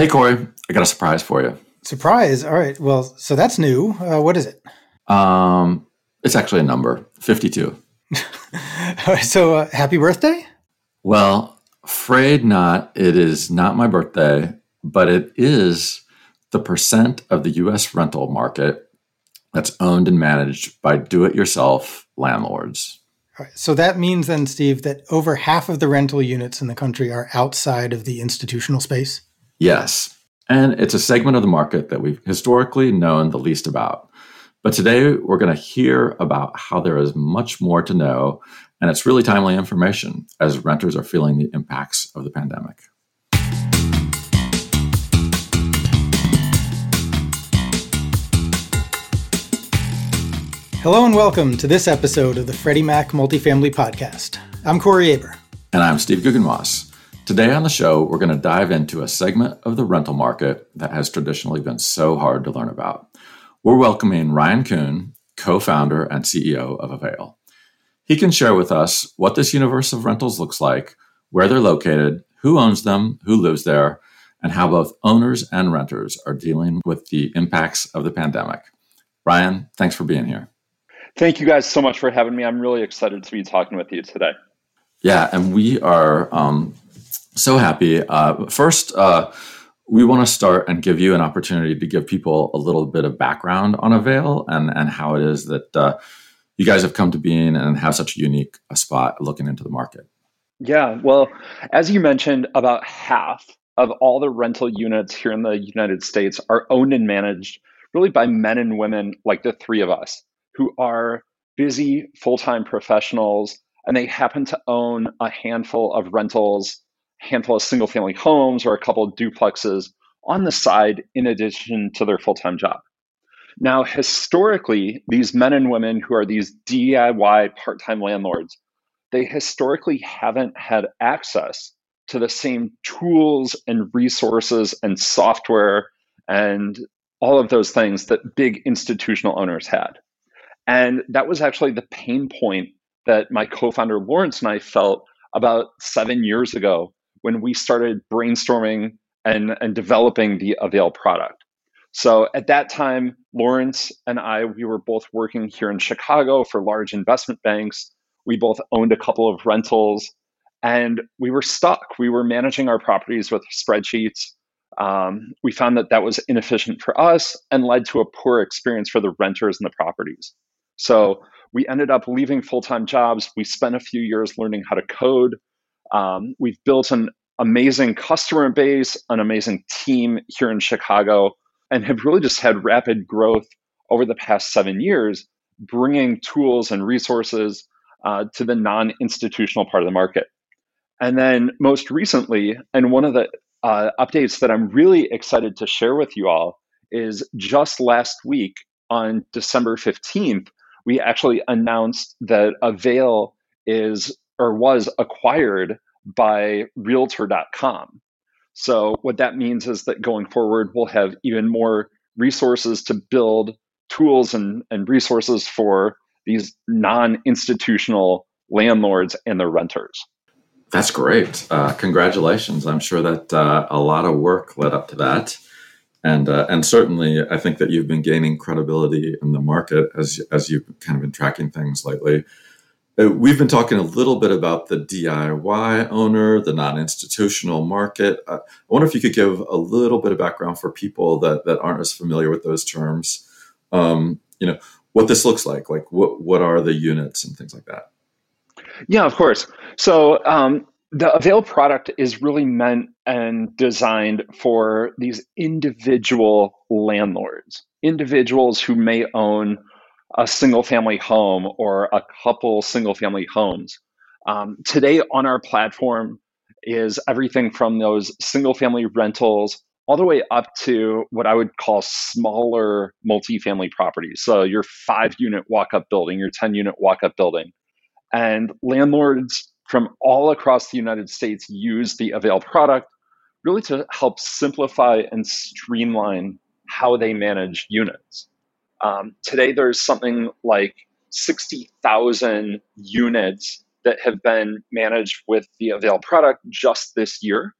Hey, Corey, I got a surprise for you. Surprise. All right. Well, so that's new. Uh, what is it? Um, it's actually a number 52. All right. so uh, happy birthday? Well, afraid not. It is not my birthday, but it is the percent of the US rental market that's owned and managed by do it yourself landlords. All right. So that means then, Steve, that over half of the rental units in the country are outside of the institutional space? Yes. And it's a segment of the market that we've historically known the least about. But today we're going to hear about how there is much more to know, and it's really timely information as renters are feeling the impacts of the pandemic. Hello and welcome to this episode of the Freddie Mac Multifamily Podcast. I'm Corey Aber. And I'm Steve Guggenmos. Today on the show, we're going to dive into a segment of the rental market that has traditionally been so hard to learn about. We're welcoming Ryan Coon, co founder and CEO of Avail. He can share with us what this universe of rentals looks like, where they're located, who owns them, who lives there, and how both owners and renters are dealing with the impacts of the pandemic. Ryan, thanks for being here. Thank you guys so much for having me. I'm really excited to be talking with you today. Yeah, and we are um, so happy. Uh, first, uh, we want to start and give you an opportunity to give people a little bit of background on Avail and, and how it is that uh, you guys have come to being and have such a unique a spot looking into the market. Yeah, well, as you mentioned, about half of all the rental units here in the United States are owned and managed really by men and women like the three of us who are busy full time professionals and they happen to own a handful of rentals handful of single family homes or a couple of duplexes on the side in addition to their full time job. Now, historically, these men and women who are these DIY part time landlords, they historically haven't had access to the same tools and resources and software and all of those things that big institutional owners had. And that was actually the pain point that my co founder Lawrence and I felt about seven years ago when we started brainstorming and, and developing the Avail product. So at that time, Lawrence and I, we were both working here in Chicago for large investment banks. We both owned a couple of rentals and we were stuck. We were managing our properties with spreadsheets. Um, we found that that was inefficient for us and led to a poor experience for the renters and the properties. So we ended up leaving full time jobs. We spent a few years learning how to code. Um, we've built an amazing customer base, an amazing team here in Chicago, and have really just had rapid growth over the past seven years, bringing tools and resources uh, to the non institutional part of the market. And then most recently, and one of the uh, updates that I'm really excited to share with you all is just last week on December 15th, we actually announced that Avail is or was acquired by realtor.com. So, what that means is that going forward, we'll have even more resources to build tools and, and resources for these non institutional landlords and their renters. That's great. Uh, congratulations. I'm sure that uh, a lot of work led up to that. And, uh, and certainly, I think that you've been gaining credibility in the market as, as you've kind of been tracking things lately. Uh, we've been talking a little bit about the DIY owner, the non institutional market. Uh, I wonder if you could give a little bit of background for people that, that aren't as familiar with those terms. Um, you know, what this looks like, like what, what are the units and things like that? Yeah, of course. So um, the Avail product is really meant and designed for these individual landlords, individuals who may own a single family home or a couple single family homes. Um, today on our platform is everything from those single family rentals all the way up to what I would call smaller multifamily properties. So your five unit walk up building, your 10 unit walk up building. And landlords from all across the United States use the Avail product really to help simplify and streamline how they manage units. Um, today, there's something like 60,000 units that have been managed with the Avail product just this year.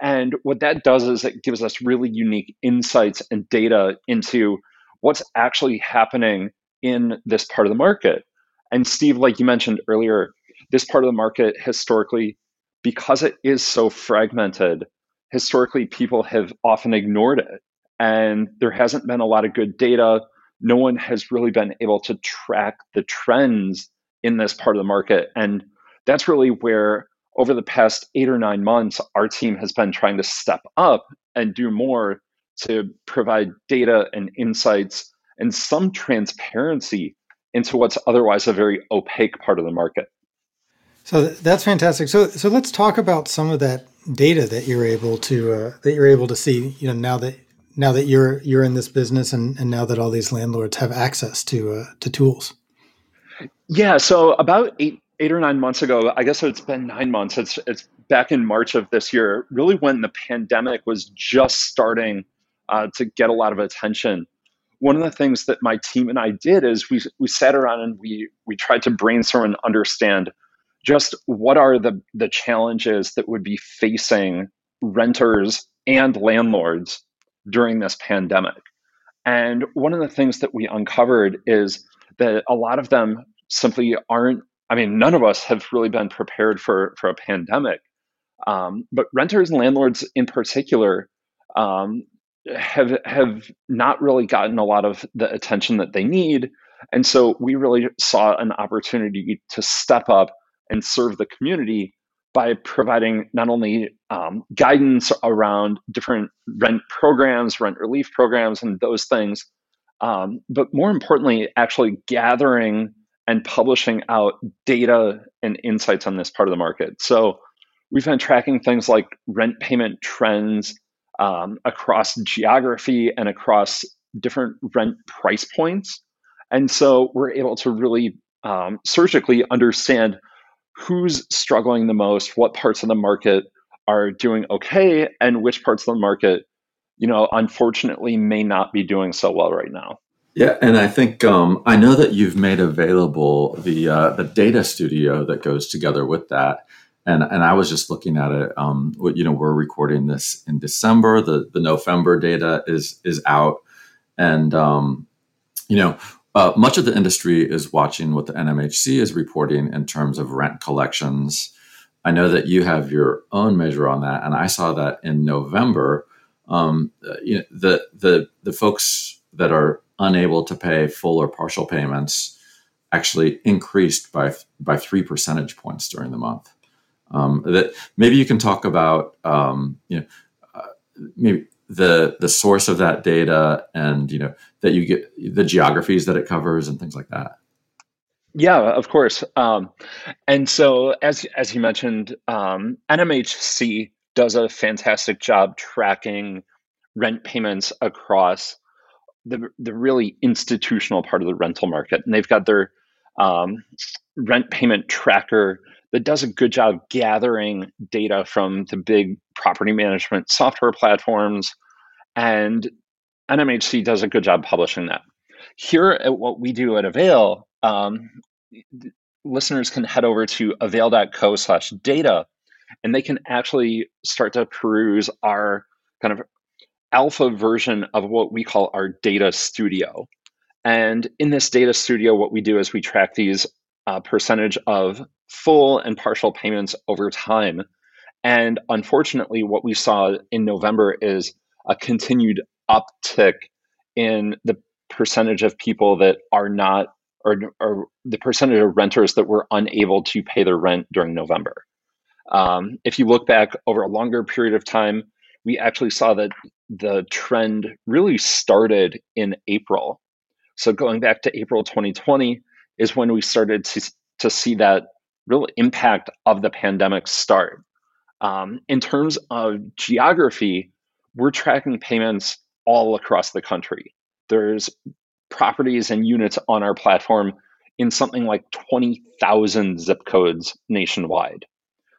And what that does is it gives us really unique insights and data into what's actually happening in this part of the market. And Steve, like you mentioned earlier, this part of the market historically, because it is so fragmented, historically people have often ignored it. And there hasn't been a lot of good data. No one has really been able to track the trends in this part of the market. And that's really where, over the past eight or nine months, our team has been trying to step up and do more to provide data and insights and some transparency into what's otherwise a very opaque part of the market. So that's fantastic. So so let's talk about some of that data that you're able to uh, that you're able to see. You know, now that now that you're you're in this business and, and now that all these landlords have access to uh, to tools. Yeah. So about eight eight or nine months ago, I guess it's been nine months. It's it's back in March of this year, really when the pandemic was just starting uh, to get a lot of attention one of the things that my team and I did is we we sat around and we we tried to brainstorm and understand just what are the the challenges that would be facing renters and landlords during this pandemic. And one of the things that we uncovered is that a lot of them simply aren't I mean none of us have really been prepared for for a pandemic. Um, but renters and landlords in particular um, have have not really gotten a lot of the attention that they need and so we really saw an opportunity to step up and serve the community by providing not only um, guidance around different rent programs rent relief programs and those things um, but more importantly actually gathering and publishing out data and insights on this part of the market so we've been tracking things like rent payment trends um, across geography and across different rent price points. And so we're able to really um, surgically understand who's struggling the most, what parts of the market are doing okay, and which parts of the market, you know, unfortunately may not be doing so well right now. Yeah, and I think um, I know that you've made available the uh, the data studio that goes together with that and and I was just looking at it. Um, you know, we're recording this in December. The the November data is is out, and um, you know, uh, much of the industry is watching what the NMHC is reporting in terms of rent collections. I know that you have your own measure on that, and I saw that in November. Um, uh, you know, the the the folks that are unable to pay full or partial payments actually increased by by three percentage points during the month. Um, that maybe you can talk about um, you know uh, maybe the the source of that data and you know that you get the geographies that it covers and things like that. Yeah, of course. Um, and so, as as you mentioned, um, NMHC does a fantastic job tracking rent payments across the the really institutional part of the rental market, and they've got their um, rent payment tracker that does a good job gathering data from the big property management software platforms. And NMHC does a good job publishing that. Here at what we do at Avail, um, listeners can head over to avail.co slash data and they can actually start to peruse our kind of alpha version of what we call our data studio. And in this data studio, what we do is we track these uh, percentage of full and partial payments over time. And unfortunately, what we saw in November is a continued uptick in the percentage of people that are not, or, or the percentage of renters that were unable to pay their rent during November. Um, if you look back over a longer period of time, we actually saw that the trend really started in April. So going back to April 2020 is when we started to, to see that real impact of the pandemic start. Um, in terms of geography, we're tracking payments all across the country. There's properties and units on our platform in something like 20,000 zip codes nationwide.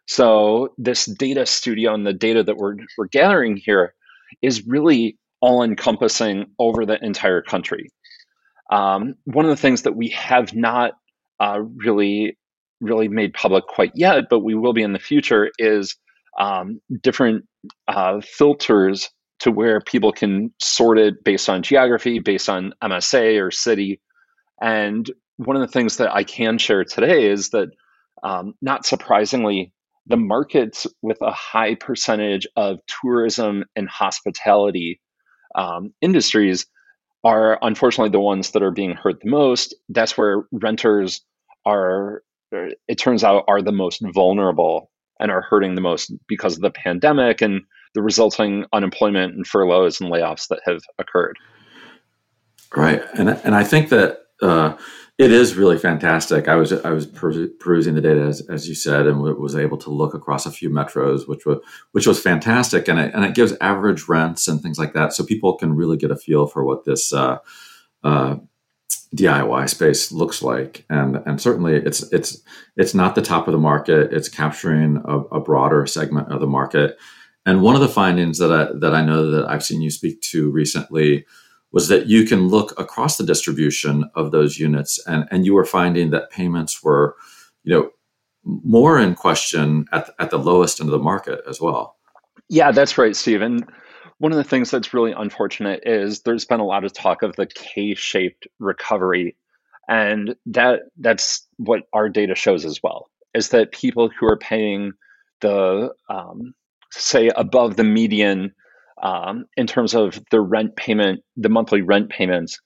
So this data studio and the data that we're, we're gathering here is really all encompassing over the entire country. Um, one of the things that we have not uh, really really made public quite yet, but we will be in the future, is um, different uh, filters to where people can sort it based on geography, based on MSA or city. And one of the things that I can share today is that, um, not surprisingly, the markets with a high percentage of tourism and hospitality um, industries are unfortunately the ones that are being hurt the most. That's where renters are, it turns out, are the most vulnerable and are hurting the most because of the pandemic and the resulting unemployment and furloughs and layoffs that have occurred. Right, and and I think that uh, it is really fantastic. I was I was perusing the data as, as you said, and was able to look across a few metros, which was which was fantastic, and it and it gives average rents and things like that, so people can really get a feel for what this uh, uh, DIY space looks like, and and certainly it's it's it's not the top of the market. It's capturing a, a broader segment of the market, and one of the findings that I that I know that I've seen you speak to recently was that you can look across the distribution of those units and, and you were finding that payments were you know more in question at, at the lowest end of the market as well. Yeah that's right stephen one of the things that's really unfortunate is there's been a lot of talk of the k-shaped recovery and that that's what our data shows as well is that people who are paying the um, say above the median um, in terms of the rent payment, the monthly rent payments,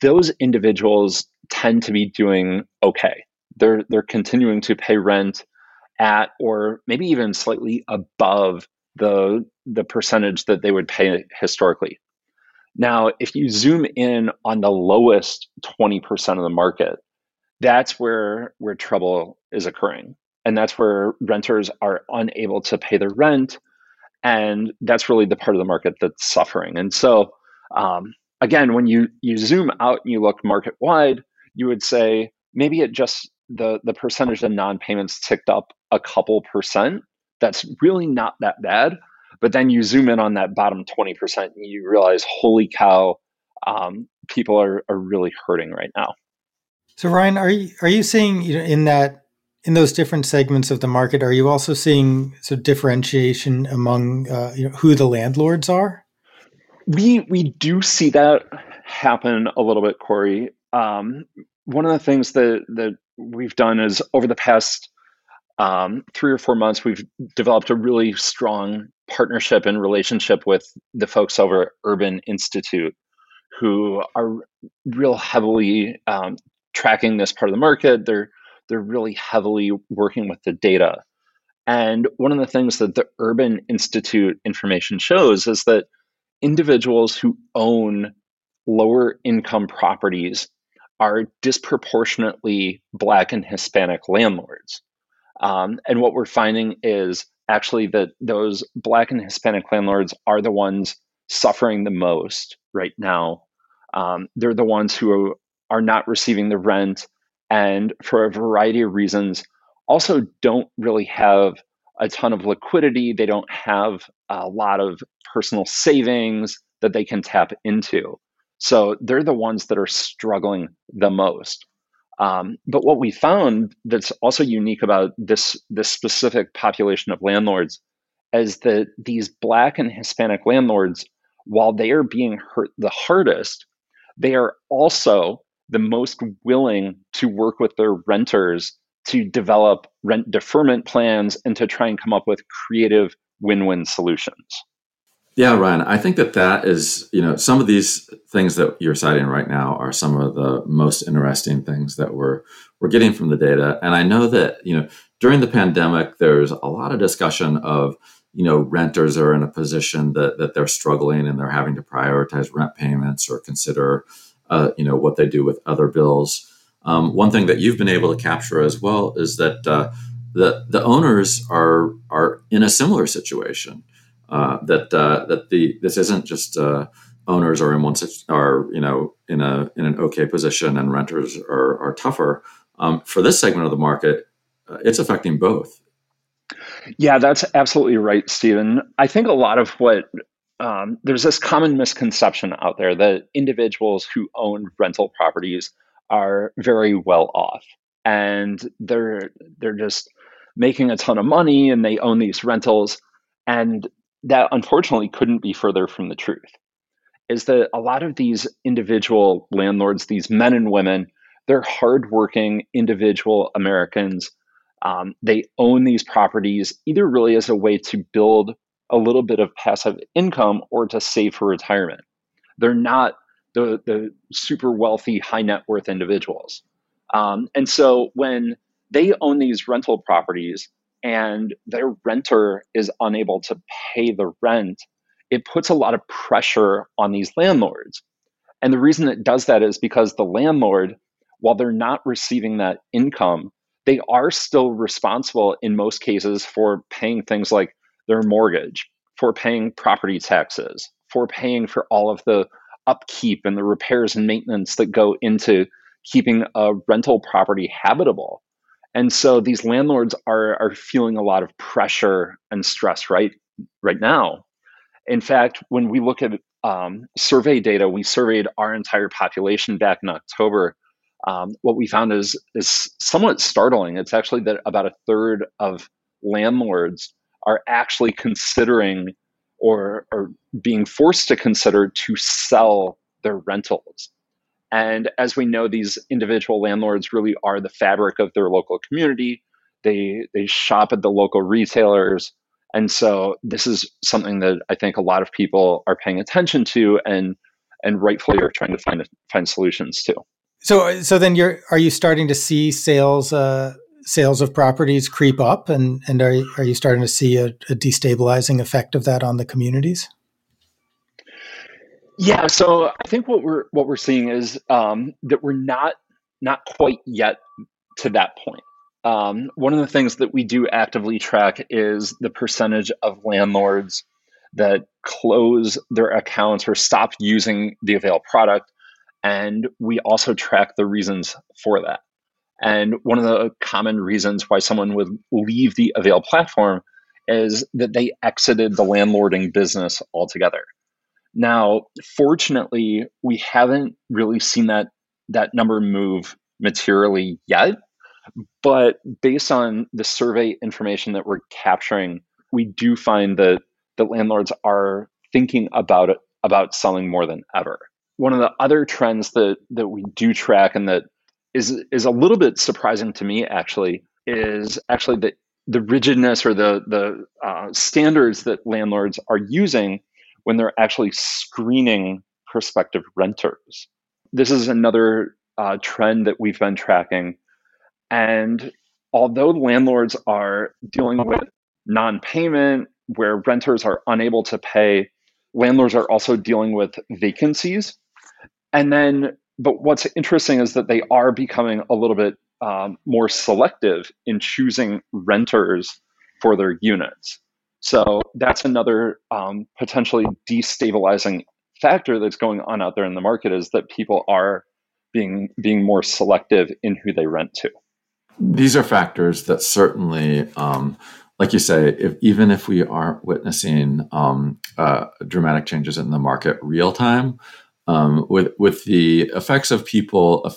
those individuals tend to be doing okay. They're they're continuing to pay rent at or maybe even slightly above the the percentage that they would pay historically. Now, if you zoom in on the lowest 20% of the market, that's where where trouble is occurring. And that's where renters are unable to pay their rent and that's really the part of the market that's suffering. And so, um, again, when you you zoom out and you look market wide, you would say maybe it just the the percentage of non-payments ticked up a couple percent. That's really not that bad. But then you zoom in on that bottom twenty percent, and you realize, holy cow, um, people are are really hurting right now. So Ryan, are you are you seeing you know, in that in those different segments of the market, are you also seeing some differentiation among uh, you know, who the landlords are? We we do see that happen a little bit, Corey. Um, one of the things that that we've done is over the past um, three or four months, we've developed a really strong partnership and relationship with the folks over at Urban Institute, who are real heavily um, tracking this part of the market. They're they're really heavily working with the data. And one of the things that the Urban Institute information shows is that individuals who own lower income properties are disproportionately Black and Hispanic landlords. Um, and what we're finding is actually that those Black and Hispanic landlords are the ones suffering the most right now. Um, they're the ones who are not receiving the rent and for a variety of reasons also don't really have a ton of liquidity. They don't have a lot of personal savings that they can tap into. So they're the ones that are struggling the most um, but what we found that's also unique about this this specific population of landlords is that these black and hispanic landlords while they are being hurt the hardest they are also the most willing to work with their renters to develop rent deferment plans and to try and come up with creative win-win solutions. Yeah, Ryan, I think that that is, you know, some of these things that you're citing right now are some of the most interesting things that we're we're getting from the data. And I know that, you know, during the pandemic, there's a lot of discussion of, you know, renters are in a position that that they're struggling and they're having to prioritize rent payments or consider uh, you know what they do with other bills. Um, one thing that you've been able to capture as well is that uh, the the owners are are in a similar situation. Uh, that uh, that the this isn't just uh, owners are in one are you know in a in an okay position and renters are are tougher. Um, for this segment of the market, uh, it's affecting both. Yeah, that's absolutely right, Stephen. I think a lot of what um, there's this common misconception out there that individuals who own rental properties are very well off and they're they're just making a ton of money and they own these rentals. And that unfortunately couldn't be further from the truth. Is that a lot of these individual landlords, these men and women, they're hardworking individual Americans. Um, they own these properties either really as a way to build a little bit of passive income or to save for retirement. They're not the, the super wealthy, high net worth individuals. Um, and so when they own these rental properties and their renter is unable to pay the rent, it puts a lot of pressure on these landlords. And the reason it does that is because the landlord, while they're not receiving that income, they are still responsible in most cases for paying things like their mortgage, for paying property taxes, for paying for all of the upkeep and the repairs and maintenance that go into keeping a rental property habitable. And so these landlords are, are feeling a lot of pressure and stress right, right now. In fact, when we look at um, survey data, we surveyed our entire population back in October. Um, what we found is, is somewhat startling. It's actually that about a third of landlords are actually considering or, are being forced to consider to sell their rentals. And as we know, these individual landlords really are the fabric of their local community. They they shop at the local retailers, and so this is something that I think a lot of people are paying attention to, and and rightfully are trying to find find solutions to. So so then you're are you starting to see sales uh, sales of properties creep up, and and are are you starting to see a, a destabilizing effect of that on the communities? Yeah, so I think what we're what we're seeing is um, that we're not not quite yet to that point. Um, one of the things that we do actively track is the percentage of landlords that close their accounts or stop using the Avail product, and we also track the reasons for that. And one of the common reasons why someone would leave the Avail platform is that they exited the landlording business altogether. Now, fortunately, we haven't really seen that that number move materially yet, but based on the survey information that we're capturing, we do find that the landlords are thinking about it about selling more than ever. One of the other trends that that we do track and that is is a little bit surprising to me actually is actually the the rigidness or the the uh, standards that landlords are using when they're actually screening prospective renters. This is another uh, trend that we've been tracking. And although landlords are dealing with non payment, where renters are unable to pay, landlords are also dealing with vacancies. And then, but what's interesting is that they are becoming a little bit um, more selective in choosing renters for their units. So that's another um, potentially destabilizing factor that's going on out there in the market is that people are being being more selective in who they rent to. These are factors that certainly, um, like you say, if, even if we aren't witnessing um, uh, dramatic changes in the market real time, um, with with the effects of people,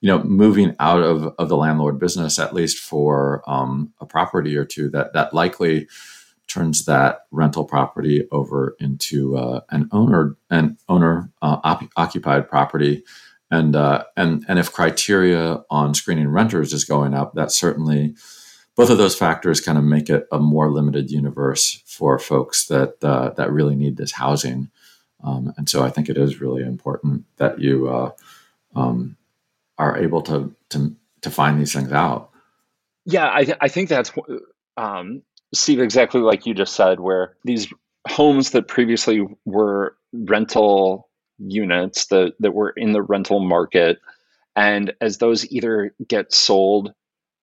you know, moving out of, of the landlord business, at least for um, a property or two, that that likely turns that rental property over into uh, an owner an owner uh, op- occupied property. And uh, and and if criteria on screening renters is going up that certainly both of those factors kind of make it a more limited universe for folks that uh, that really need this housing. Um, and so I think it is really important that you uh, um, are able to to to find these things out. Yeah I, th- I think that's um, Steve, exactly like you just said, where these homes that previously were rental units that, that were in the rental market, and as those either get sold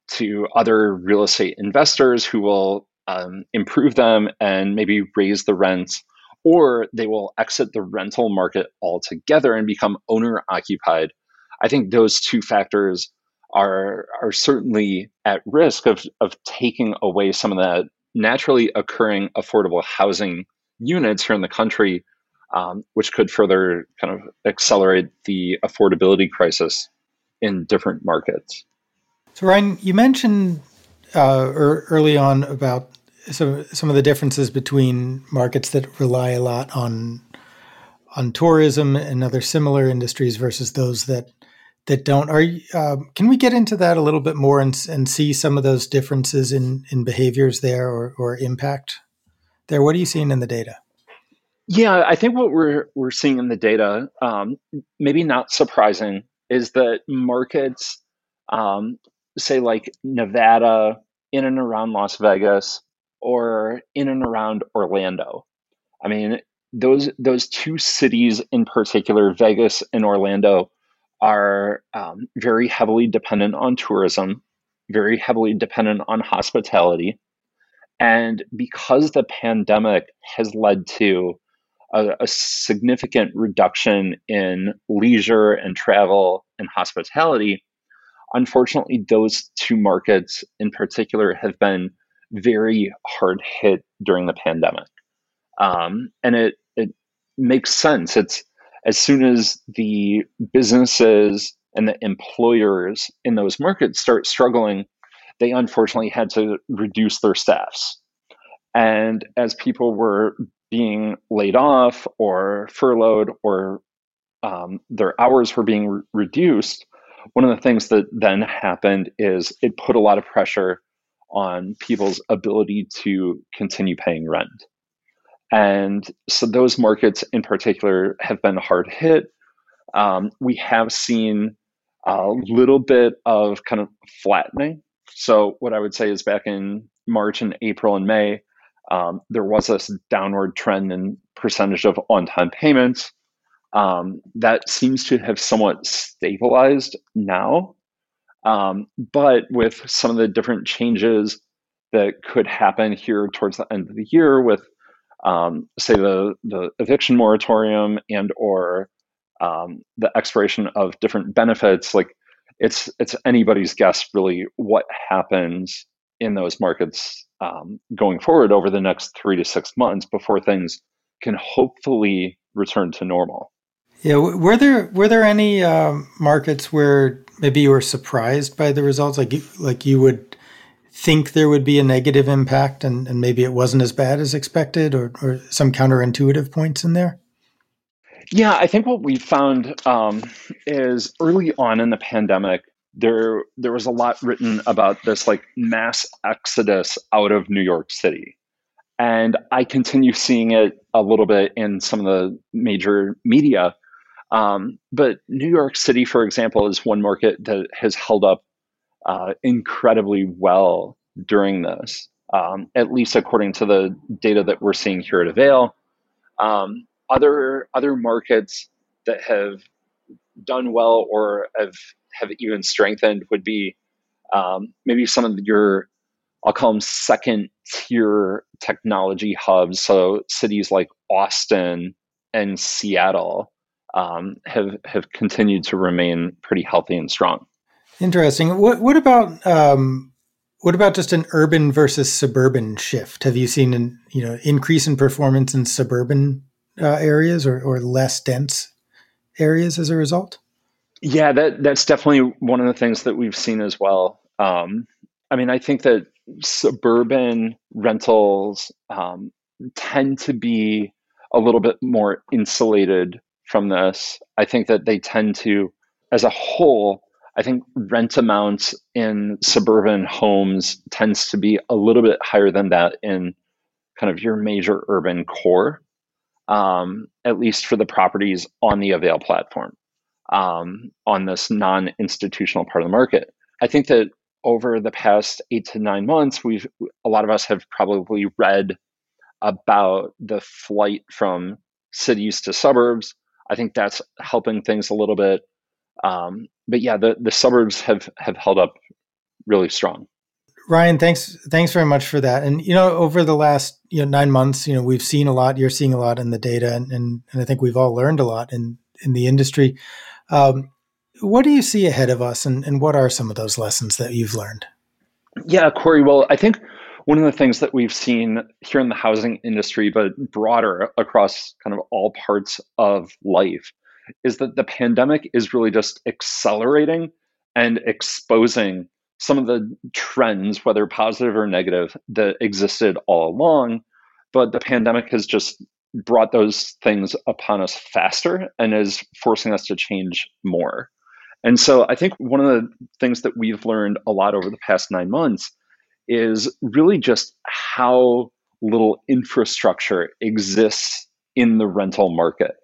to other real estate investors who will um, improve them and maybe raise the rents, or they will exit the rental market altogether and become owner occupied. I think those two factors are are certainly at risk of of taking away some of that naturally occurring affordable housing units here in the country, um, which could further kind of accelerate the affordability crisis in different markets. So, Ryan, you mentioned uh, early on about some some of the differences between markets that rely a lot on on tourism and other similar industries versus those that that don't. Are um, can we get into that a little bit more and, and see some of those differences in in behaviors there or, or impact there? What are you seeing in the data? Yeah, I think what we're we're seeing in the data, um, maybe not surprising, is that markets, um, say like Nevada, in and around Las Vegas, or in and around Orlando. I mean, those those two cities in particular, Vegas and Orlando, are um, very heavily dependent on tourism, very heavily dependent on hospitality, and because the pandemic has led to a, a significant reduction in leisure and travel and hospitality, unfortunately, those two markets in particular have been very hard hit during the pandemic. Um, and it, it makes sense. It's as soon as the businesses and the employers in those markets start struggling, they unfortunately had to reduce their staffs. And as people were being laid off or furloughed or um, their hours were being re- reduced, one of the things that then happened is it put a lot of pressure on people's ability to continue paying rent. And so those markets in particular have been hard hit. Um, we have seen a little bit of kind of flattening. So, what I would say is back in March and April and May, um, there was this downward trend in percentage of on time payments. Um, that seems to have somewhat stabilized now. Um, but with some of the different changes that could happen here towards the end of the year, with um, say the the eviction moratorium and or um, the expiration of different benefits, like it's it's anybody's guess really what happens in those markets um, going forward over the next three to six months before things can hopefully return to normal. Yeah, were there were there any um, markets where maybe you were surprised by the results? Like you, like you would think there would be a negative impact, and, and maybe it wasn't as bad as expected, or, or some counterintuitive points in there. Yeah, I think what we found um, is early on in the pandemic, there there was a lot written about this like mass exodus out of New York City. And I continue seeing it a little bit in some of the major media um, but New York City, for example, is one market that has held up uh, incredibly well during this, um, at least according to the data that we're seeing here at Avail. Um, other other markets that have done well or have have even strengthened would be um, maybe some of your I'll call them second tier technology hubs. So cities like Austin and Seattle um, have have continued to remain pretty healthy and strong. Interesting. What what about um, what about just an urban versus suburban shift? Have you seen an you know increase in performance in suburban uh, areas or, or less dense areas as a result? Yeah, that that's definitely one of the things that we've seen as well. Um, I mean, I think that suburban rentals um, tend to be a little bit more insulated from this. I think that they tend to, as a whole, I think rent amounts in suburban homes tends to be a little bit higher than that in kind of your major urban core, um, at least for the properties on the Avail platform, um, on this non institutional part of the market. I think that over the past eight to nine months, we've a lot of us have probably read about the flight from cities to suburbs I think that's helping things a little bit. Um, but yeah, the, the suburbs have, have held up really strong. Ryan, thanks thanks very much for that. And you know, over the last you know nine months, you know, we've seen a lot. You're seeing a lot in the data, and and, and I think we've all learned a lot in in the industry. Um, what do you see ahead of us, and, and what are some of those lessons that you've learned? Yeah, Corey. Well, I think one of the things that we've seen here in the housing industry, but broader across kind of all parts of life, is that the pandemic is really just accelerating and exposing some of the trends, whether positive or negative, that existed all along. But the pandemic has just brought those things upon us faster and is forcing us to change more. And so I think one of the things that we've learned a lot over the past nine months is really just how little infrastructure exists in the rental market.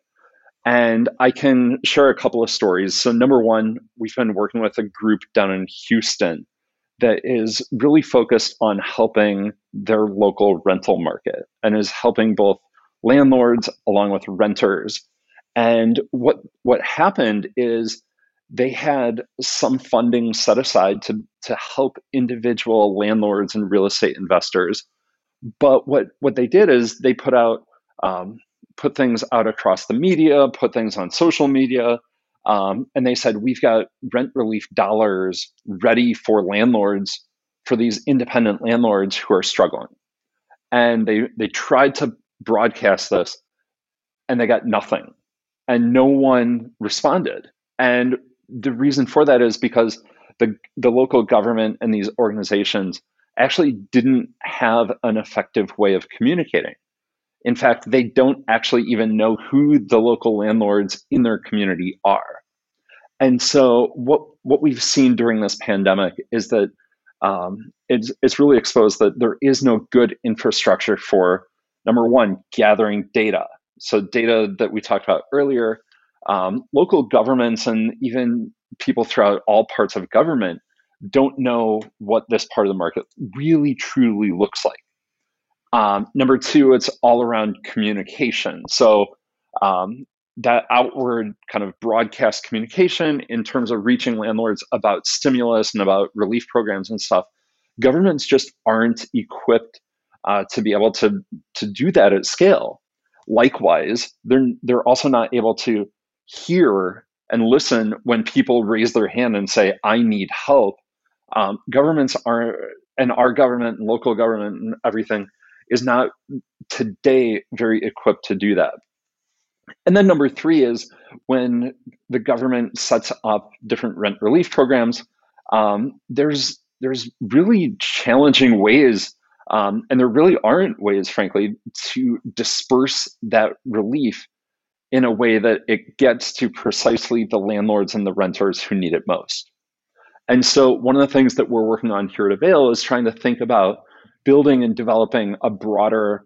And I can share a couple of stories. So, number one, we've been working with a group down in Houston that is really focused on helping their local rental market and is helping both landlords along with renters. And what what happened is they had some funding set aside to to help individual landlords and real estate investors. But what what they did is they put out um, put things out across the media, put things on social media, um, and they said we've got rent relief dollars ready for landlords for these independent landlords who are struggling. And they they tried to broadcast this, and they got nothing, and no one responded. And the reason for that is because the the local government and these organizations actually didn't have an effective way of communicating. In fact, they don't actually even know who the local landlords in their community are. And so, what what we've seen during this pandemic is that um, it's it's really exposed that there is no good infrastructure for number one gathering data. So data that we talked about earlier, um, local governments and even people throughout all parts of government don't know what this part of the market really truly looks like. Um, number two, it's all around communication. So um, that outward kind of broadcast communication in terms of reaching landlords about stimulus and about relief programs and stuff, governments just aren't equipped uh, to be able to to do that at scale. Likewise, they're they're also not able to hear and listen when people raise their hand and say, "I need help." Um, governments are, and our government and local government and everything is not today very equipped to do that. And then number three is when the government sets up different rent relief programs, um, there's there's really challenging ways, um, and there really aren't ways, frankly, to disperse that relief in a way that it gets to precisely the landlords and the renters who need it most. And so, one of the things that we're working on here at Avail is trying to think about building and developing a broader,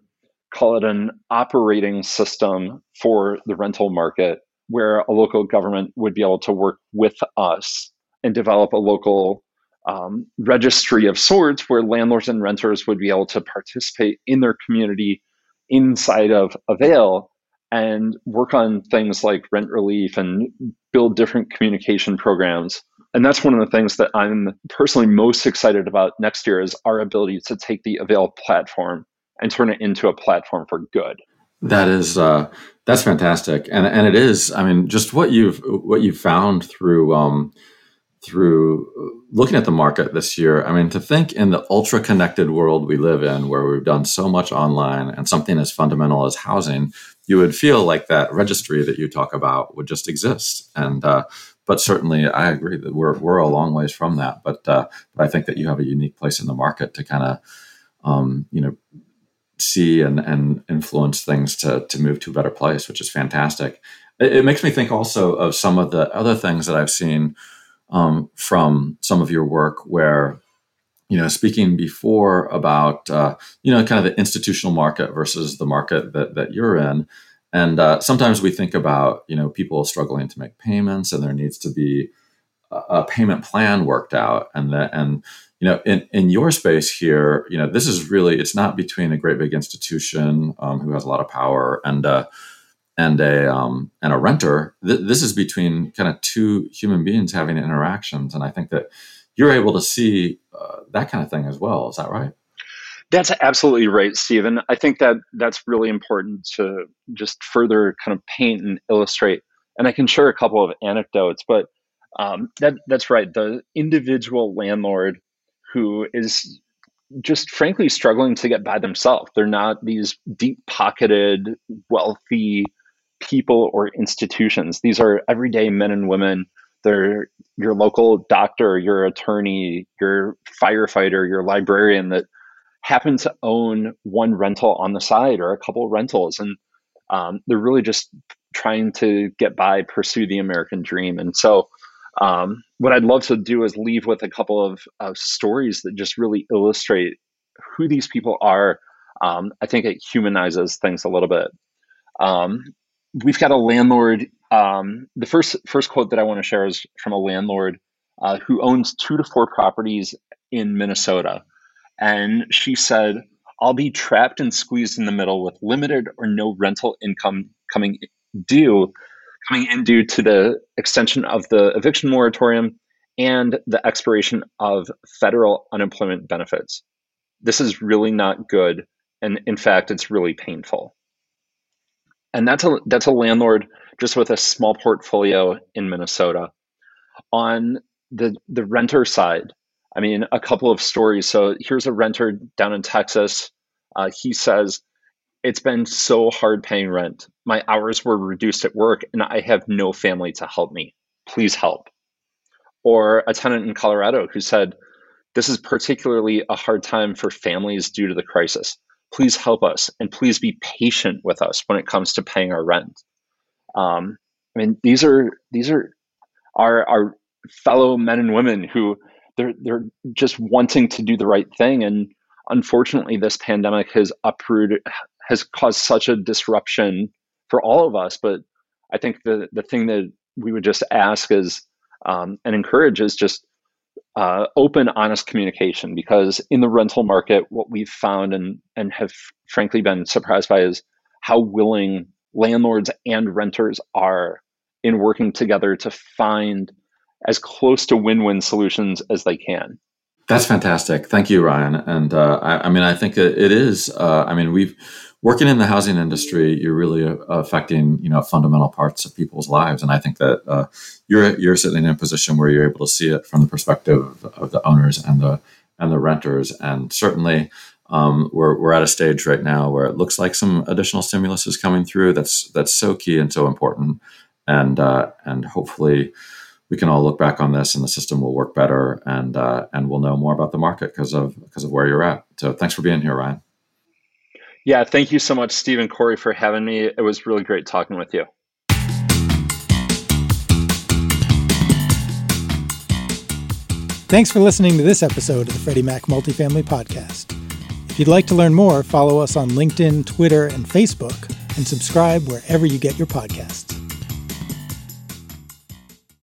call it an operating system for the rental market, where a local government would be able to work with us and develop a local um, registry of sorts where landlords and renters would be able to participate in their community inside of Avail and work on things like rent relief and build different communication programs and that's one of the things that I'm personally most excited about next year is our ability to take the Avail platform and turn it into a platform for good. That is uh, that's fantastic, and and it is. I mean, just what you've what you've found through um, through looking at the market this year. I mean, to think in the ultra connected world we live in, where we've done so much online, and something as fundamental as housing, you would feel like that registry that you talk about would just exist, and uh, but certainly I agree that we're we're a long ways from that. But uh, but I think that you have a unique place in the market to kind of um, you know see and and influence things to to move to a better place, which is fantastic. It, it makes me think also of some of the other things that I've seen um, from some of your work where you know speaking before about uh, you know kind of the institutional market versus the market that that you're in and uh, sometimes we think about you know people struggling to make payments, and there needs to be a, a payment plan worked out, and that and you know in, in your space here, you know this is really it's not between a great big institution um, who has a lot of power and uh, and a um, and a renter. Th- this is between kind of two human beings having interactions, and I think that you're able to see uh, that kind of thing as well. Is that right? That's absolutely right, Stephen. I think that that's really important to just further kind of paint and illustrate. And I can share a couple of anecdotes, but um, that that's right. The individual landlord who is just frankly struggling to get by themselves. They're not these deep pocketed, wealthy people or institutions. These are everyday men and women they're your local doctor, your attorney, your firefighter, your librarian that happen to own one rental on the side or a couple rentals. And um, they're really just trying to get by, pursue the American dream. And so, um, what I'd love to do is leave with a couple of, of stories that just really illustrate who these people are. Um, I think it humanizes things a little bit. Um, we've got a landlord. Um, the first first quote that I want to share is from a landlord uh, who owns two to four properties in Minnesota, and she said, "I'll be trapped and squeezed in the middle with limited or no rental income coming due, coming in due to the extension of the eviction moratorium and the expiration of federal unemployment benefits. This is really not good, and in fact, it's really painful." and that's a that's a landlord just with a small portfolio in Minnesota. On the the renter side, I mean, a couple of stories. So here's a renter down in Texas. Uh, he says, "It's been so hard paying rent. My hours were reduced at work, and I have no family to help me. Please help." Or a tenant in Colorado who said, "This is particularly a hard time for families due to the crisis please help us and please be patient with us when it comes to paying our rent. Um, I mean, these are these are our our fellow men and women who they're they're just wanting to do the right thing, and unfortunately, this pandemic has uprooted has caused such a disruption for all of us. But I think the the thing that we would just ask is um, and encourage is just uh, open, honest communication. Because in the rental market, what we've found and and have frankly been surprised by is how willing landlords and renters are in working together to find as close to win-win solutions as they can. That's fantastic. Thank you, Ryan. And uh, I, I, mean, I think it, it is. Uh, I mean, we've working in the housing industry, you're really uh, affecting you know fundamental parts of people's lives, and I think that uh, you're you're sitting in a position where you're able to see it from the perspective of the owners and the and the renters, and certainly. Um, we're, we're at a stage right now where it looks like some additional stimulus is coming through. That's that's so key and so important, and uh, and hopefully we can all look back on this and the system will work better, and uh, and we'll know more about the market because of because of where you're at. So thanks for being here, Ryan. Yeah, thank you so much, Steve and Corey, for having me. It was really great talking with you. Thanks for listening to this episode of the Freddie Mac Multifamily Podcast. If you'd like to learn more, follow us on LinkedIn, Twitter, and Facebook, and subscribe wherever you get your podcasts.